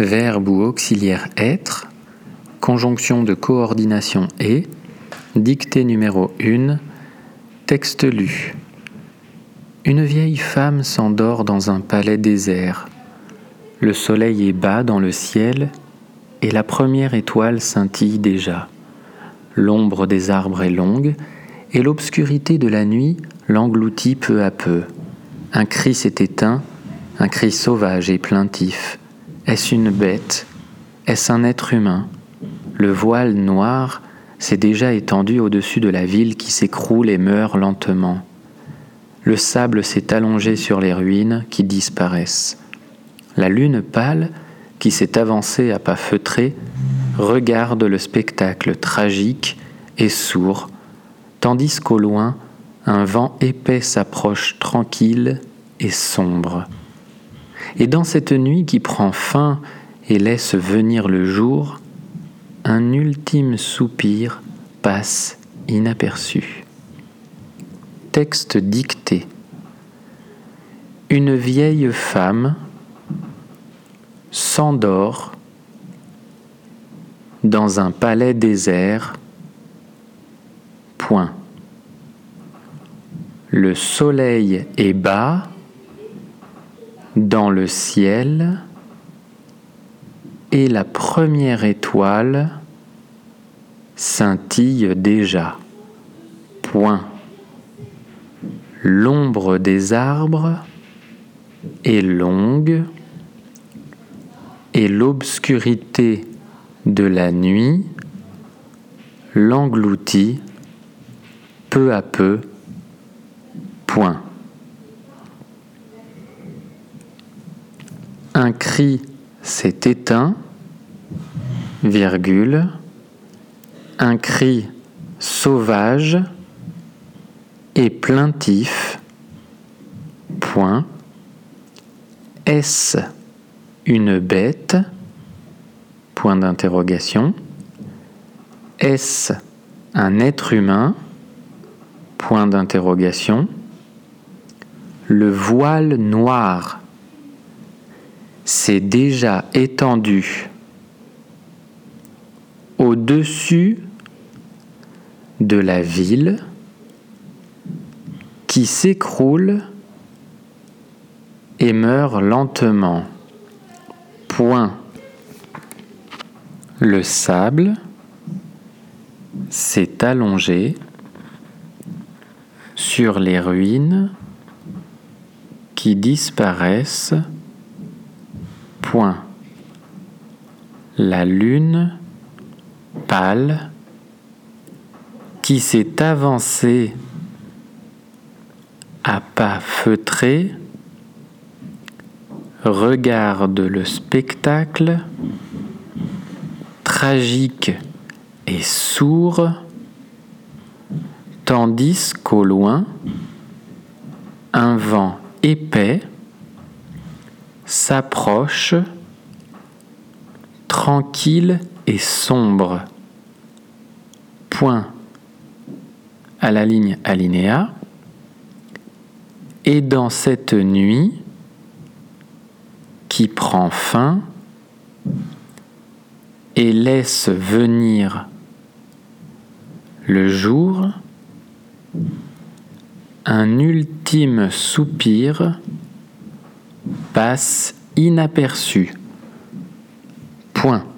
verbe ou auxiliaire être, conjonction de coordination et, dictée numéro 1, texte lu. Une vieille femme s'endort dans un palais désert. Le soleil est bas dans le ciel et la première étoile scintille déjà. L'ombre des arbres est longue et l'obscurité de la nuit l'engloutit peu à peu. Un cri s'est éteint, un cri sauvage et plaintif. Est-ce une bête? Est-ce un être humain? Le voile noir s'est déjà étendu au-dessus de la ville qui s'écroule et meurt lentement. Le sable s'est allongé sur les ruines qui disparaissent. La lune pâle, qui s'est avancée à pas feutrés, regarde le spectacle tragique et sourd, tandis qu'au loin, un vent épais s'approche tranquille et sombre. Et dans cette nuit qui prend fin et laisse venir le jour, un ultime soupir passe inaperçu. Texte dicté. Une vieille femme s'endort dans un palais désert. Point. Le soleil est bas dans le ciel et la première étoile scintille déjà. Point. L'ombre des arbres est longue et l'obscurité de la nuit l'engloutit peu à peu. Point. Un cri s'est éteint, virgule, un cri sauvage et plaintif, point. Est-ce une bête? Point d'interrogation. Est-ce un être humain? Point d'interrogation. Le voile noir s'est déjà étendu au-dessus de la ville qui s'écroule et meurt lentement. Point. Le sable s'est allongé sur les ruines qui disparaissent. La lune pâle qui s'est avancée à pas feutrés regarde le spectacle tragique et sourd, tandis qu'au loin, un vent épais s'approche, tranquille et sombre. Point à la ligne alinéa. Et dans cette nuit qui prend fin et laisse venir le jour, un ultime soupir passe inaperçu. Point.